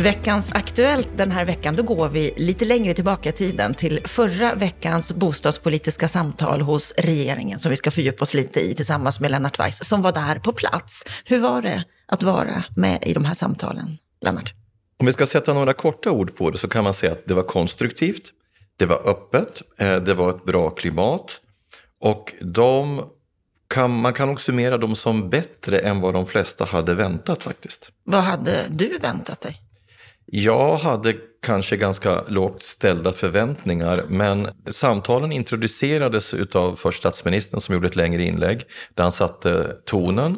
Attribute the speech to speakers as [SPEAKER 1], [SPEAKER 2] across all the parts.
[SPEAKER 1] Veckans Aktuellt den här veckan, då går vi lite längre tillbaka i tiden till förra veckans bostadspolitiska samtal hos regeringen som vi ska fördjupa oss lite i tillsammans med Lennart Weiss som var där på plats. Hur var det att vara med i de här samtalen, Lennart?
[SPEAKER 2] Om vi ska sätta några korta ord på det så kan man säga att det var konstruktivt, det var öppet, eh, det var ett bra klimat och de kan, man kan också summera dem som bättre än vad de flesta hade väntat faktiskt.
[SPEAKER 1] Vad hade du väntat dig?
[SPEAKER 2] Jag hade kanske ganska lågt ställda förväntningar, men samtalen introducerades av först statsministern som gjorde ett längre inlägg där han satte tonen,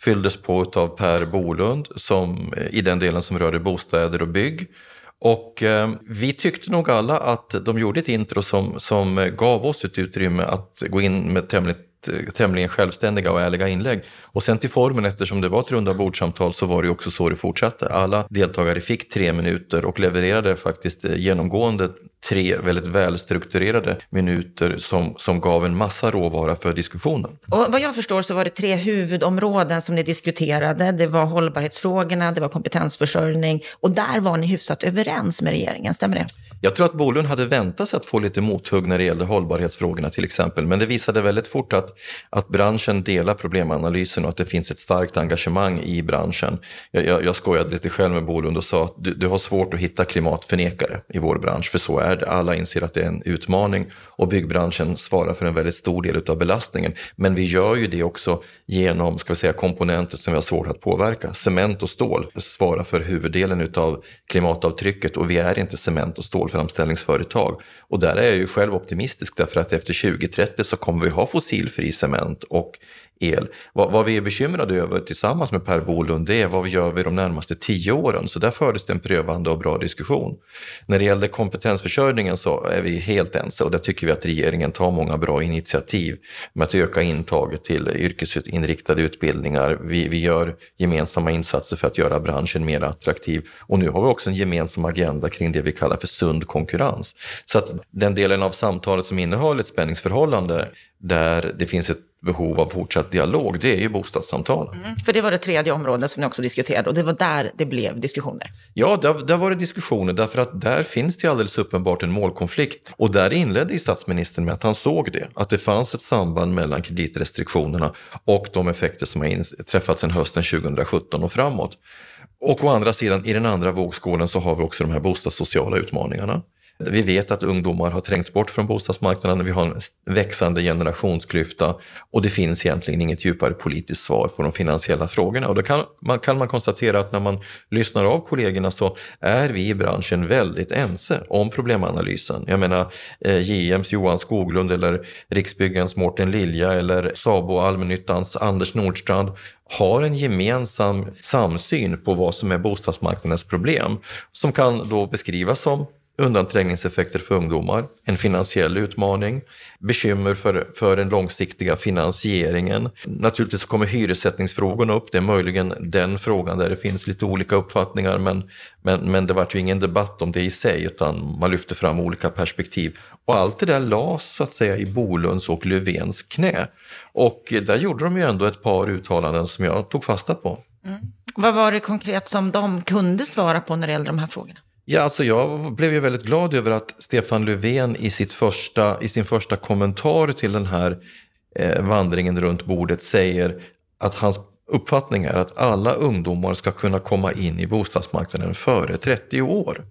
[SPEAKER 2] fylldes på av Per Bolund som, eh, i den delen som rörde bostäder och bygg. Och eh, vi tyckte nog alla att de gjorde ett intro som, som eh, gav oss ett utrymme att gå in med tämligen tämligen självständiga och ärliga inlägg. Och sen till formen, eftersom det var ett runda bordsamtal så var det också så det fortsatte. Alla deltagare fick tre minuter och levererade faktiskt eh, genomgående tre väldigt välstrukturerade minuter som, som gav en massa råvara för diskussionen.
[SPEAKER 1] Och vad jag förstår så var det tre huvudområden som ni diskuterade. Det var hållbarhetsfrågorna, det var kompetensförsörjning och där var ni hyfsat överens med regeringen, stämmer det?
[SPEAKER 2] Jag tror att Bolund hade väntat sig att få lite mothugg när det gällde hållbarhetsfrågorna till exempel, men det visade väldigt fort att, att branschen delar problemanalysen och att det finns ett starkt engagemang i branschen. Jag, jag, jag skojade lite själv med Bolund och sa att du, du har svårt att hitta klimatförnekare i vår bransch, för så är det. Alla inser att det är en utmaning och byggbranschen svarar för en väldigt stor del av belastningen. Men vi gör ju det också genom ska vi säga, komponenter som vi har svårt att påverka. Cement och stål svarar för huvuddelen av klimatavtrycket och vi är inte cement och stålframställningsföretag. Och där är jag ju själv optimistisk därför att efter 2030 så kommer vi ha fossilfri cement. Och el. Vad, vad, vi är bekymrade över tillsammans med Per Bolund det är vad vi gör vi de närmaste tio åren. Så där fördes det en prövande och bra diskussion. När det gäller kompetensförsörjningen så är vi helt ense och där tycker vi att regeringen tar många bra initiativ med att öka intaget till yrkesinriktade utbildningar. Vi, vi gör gemensamma insatser för att göra branschen mer attraktiv och nu har vi också en gemensam agenda kring det vi kallar för sund konkurrens. Så att den delen av samtalet som innehåller ett spänningsförhållande där det finns ett behov av fortsatt dialog, det är ju bostadssamtal. Mm,
[SPEAKER 1] för det var det tredje området som ni också diskuterade och det var där det blev diskussioner.
[SPEAKER 2] Ja, där, där var det diskussioner därför att där finns det alldeles uppenbart en målkonflikt. Och där inledde statsministern med att han såg det, att det fanns ett samband mellan kreditrestriktionerna och de effekter som har inträffat sedan hösten 2017 och framåt. Och å andra sidan, i den andra vågskålen så har vi också de här bostadssociala utmaningarna. Vi vet att ungdomar har trängts bort från bostadsmarknaden, vi har en växande generationsklyfta och det finns egentligen inget djupare politiskt svar på de finansiella frågorna. Och då kan man, kan man konstatera att när man lyssnar av kollegorna så är vi i branschen väldigt ense om problemanalysen. Jag menar eh, JMs Johan Skoglund eller Riksbyggens Mårten Lilja eller Sabo Allmännyttans Anders Nordstrand har en gemensam samsyn på vad som är bostadsmarknadens problem som kan då beskrivas som undanträngningseffekter för ungdomar, en finansiell utmaning, bekymmer för, för den långsiktiga finansieringen. Naturligtvis kommer hyressättningsfrågan upp, det är möjligen den frågan där det finns lite olika uppfattningar men, men, men det vart ju ingen debatt om det i sig utan man lyfte fram olika perspektiv. Och allt det där lades så att säga i Bolunds och Löfvens knä. Och där gjorde de ju ändå ett par uttalanden som jag tog fasta på. Mm.
[SPEAKER 1] Vad var det konkret som de kunde svara på när det gällde de här frågorna?
[SPEAKER 2] Ja, alltså jag blev ju väldigt glad över att Stefan Löfven i, sitt första, i sin första kommentar till den här eh, vandringen runt bordet säger att hans uppfattning är att alla ungdomar ska kunna komma in i bostadsmarknaden före 30 år.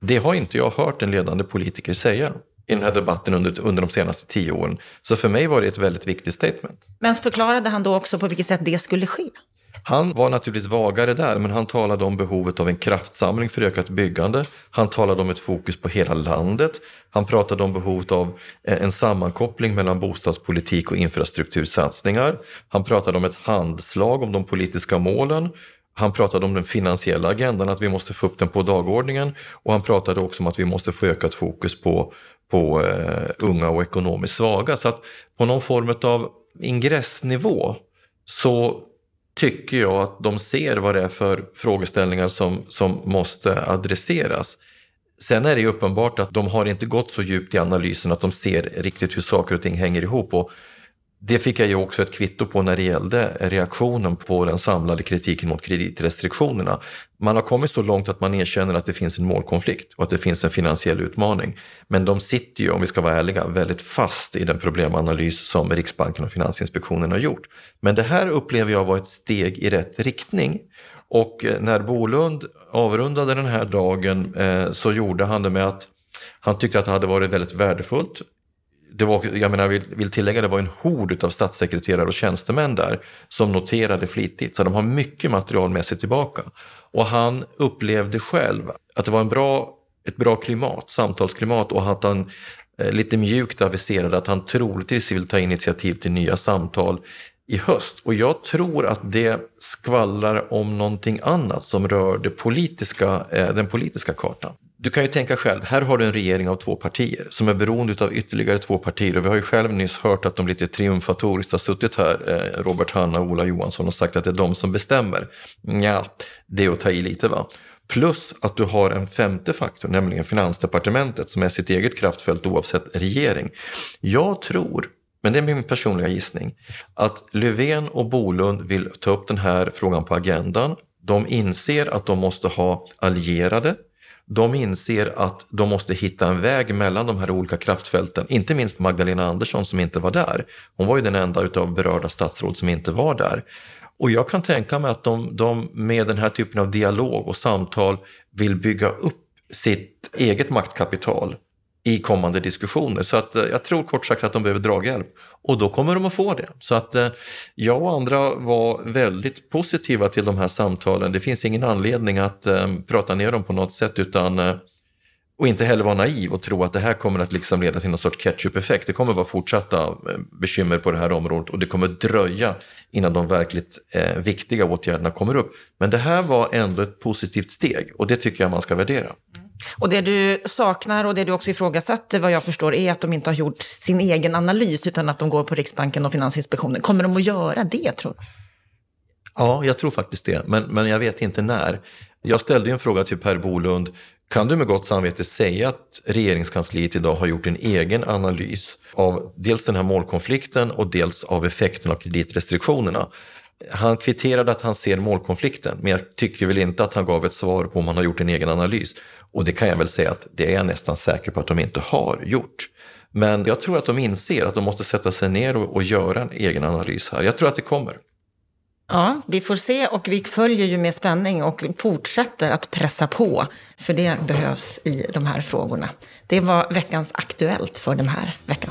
[SPEAKER 2] Det har inte jag hört en ledande politiker säga i den här debatten under, under de senaste tio åren. Så för mig var det ett väldigt viktigt statement.
[SPEAKER 1] Men förklarade han då också på vilket sätt det skulle ske?
[SPEAKER 2] Han var naturligtvis vagare där, men han talade om behovet av en kraftsamling för ökat byggande. Han talade om ett fokus på hela landet. Han pratade om behovet av eh, en sammankoppling mellan bostadspolitik och infrastruktursatsningar. Han pratade om ett handslag om de politiska målen. Han pratade om den finansiella agendan, att vi måste få upp den på dagordningen. Och han pratade också om att vi måste få ökat fokus på, på eh, unga och ekonomiskt svaga. Så att på någon form av ingressnivå så tycker jag att de ser vad det är för frågeställningar som, som måste adresseras. Sen är det ju uppenbart att de har inte gått så djupt i analysen att de ser riktigt hur saker och ting hänger ihop. Och det fick jag ju också ett kvitto på när det gällde reaktionen på den samlade kritiken mot kreditrestriktionerna. Man har kommit så långt att man erkänner att det finns en målkonflikt och att det finns en finansiell utmaning. Men de sitter ju, om vi ska vara ärliga, väldigt fast i den problemanalys som Riksbanken och Finansinspektionen har gjort. Men det här upplever jag var ett steg i rätt riktning. Och eh, när Bolund avrundade den här dagen eh, så gjorde han det med att han tyckte att det hade varit väldigt värdefullt det var, jag menar, vill, vill tillägga, det var en hord av statssekreterare och tjänstemän där som noterade flitigt. Så de har mycket material med sig tillbaka. Och han upplevde själv att det var en bra, ett bra klimat, samtalsklimat och att han eh, lite mjukt aviserade att han troligtvis vill ta initiativ till nya samtal i höst. Och jag tror att det skvallrar om någonting annat som rör det politiska, eh, den politiska kartan. Du kan ju tänka själv, här har du en regering av två partier som är beroende av ytterligare två partier. Och vi har ju själv nyss hört att de lite triumfatoriskt har suttit här, eh, Robert Hanna och Ola Johansson, och sagt att det är de som bestämmer. Ja, det är att ta i lite va. Plus att du har en femte faktor, nämligen Finansdepartementet som är sitt eget kraftfält oavsett regering. Jag tror men det är min personliga gissning, att Löfven och Bolund vill ta upp den här frågan på agendan. De inser att de måste ha allierade de inser att de måste hitta en väg mellan de här olika kraftfälten. Inte minst Magdalena Andersson som inte var där. Hon var ju den enda utav berörda statsråd som inte var där. Och jag kan tänka mig att de, de med den här typen av dialog och samtal vill bygga upp sitt eget maktkapital i kommande diskussioner. Så att eh, jag tror kort sagt att de behöver draghjälp och då kommer de att få det. Så att eh, jag och andra var väldigt positiva till de här samtalen. Det finns ingen anledning att um, prata ner dem på något sätt utan och inte heller vara naiv och tro att det här kommer att liksom leda till någon sorts ketchup-effekt. Det kommer att vara fortsatta bekymmer på det här området och det kommer dröja innan de verkligt eh, viktiga åtgärderna kommer upp. Men det här var ändå ett positivt steg och det tycker jag man ska värdera.
[SPEAKER 1] Och det du saknar och det du också ifrågasatte vad jag förstår är att de inte har gjort sin egen analys utan att de går på Riksbanken och Finansinspektionen. Kommer de att göra det tror du?
[SPEAKER 2] Ja, jag tror faktiskt det, men, men jag vet inte när. Jag ställde en fråga till Per Bolund. Kan du med gott samvete säga att regeringskansliet idag har gjort en egen analys av dels den här målkonflikten och dels av effekten av kreditrestriktionerna? Han kvitterade att han ser målkonflikten, men jag tycker väl inte att han gav ett svar på om han har gjort en egen analys. Och det kan jag väl säga att det är jag nästan säker på att de inte har gjort. Men jag tror att de inser att de måste sätta sig ner och, och göra en egen analys här. Jag tror att det kommer.
[SPEAKER 1] Ja, vi får se och vi följer ju med spänning och fortsätter att pressa på. För det behövs i de här frågorna. Det var veckans Aktuellt för den här veckan.